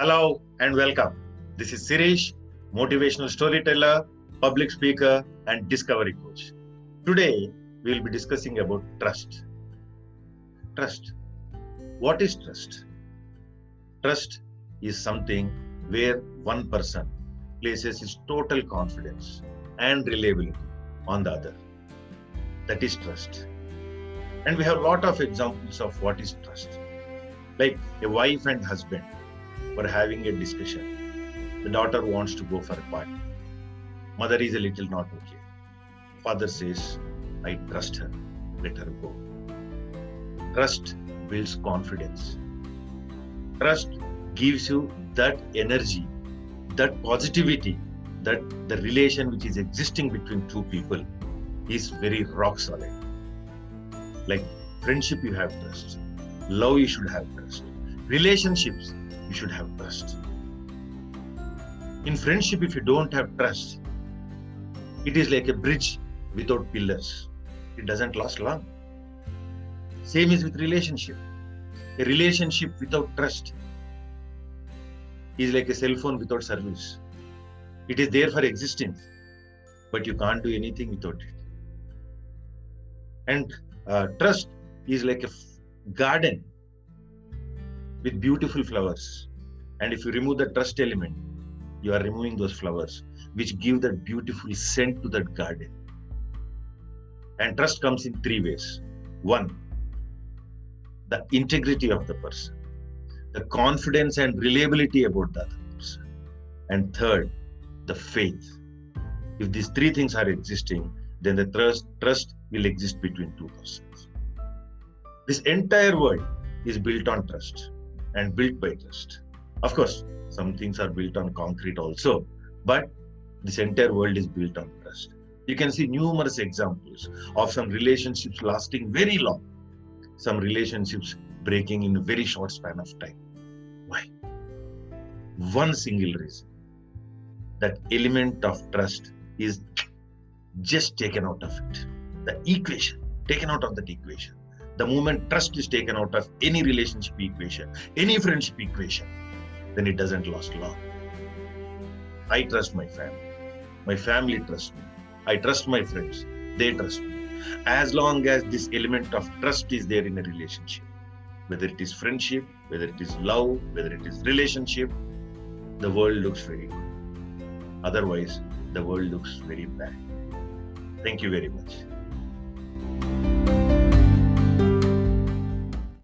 Hello and welcome. This is Sirish, motivational storyteller, public speaker, and discovery coach. Today, we will be discussing about trust. Trust. What is trust? Trust is something where one person places his total confidence and reliability on the other. That is trust. And we have a lot of examples of what is trust. Like a wife and husband were having a discussion. The daughter wants to go for a party. Mother is a little not okay. Father says, I trust her. Let her go. Trust builds confidence. Trust gives you that energy, that positivity, that the relation which is existing between two people is very rock solid. Like friendship, you have trust. Love, you should have trust. Relationships, you should have trust. In friendship, if you don't have trust, it is like a bridge without pillars. It doesn't last long. Same is with relationship. A relationship without trust is like a cell phone without service. It is there for existence, but you can't do anything without it. And uh, trust is like a garden with beautiful flowers. And if you remove the trust element, you are removing those flowers, which give that beautiful scent to that garden. And trust comes in three ways. One, the integrity of the person, the confidence and reliability about the other person. And third, the faith. If these three things are existing, then the trust, trust will exist between two persons. This entire world is built on trust and built by trust. Of course, some things are built on concrete also, but this entire world is built on trust. You can see numerous examples of some relationships lasting very long, some relationships breaking in a very short span of time. Why? One single reason that element of trust is just taken out of it. The equation, taken out of that equation. The moment trust is taken out of any relationship equation, any friendship equation, then it doesn't last long. I trust my family. My family trusts me. I trust my friends. They trust me. As long as this element of trust is there in a relationship, whether it is friendship, whether it is love, whether it is relationship, the world looks very good. Otherwise, the world looks very bad. Thank you very much.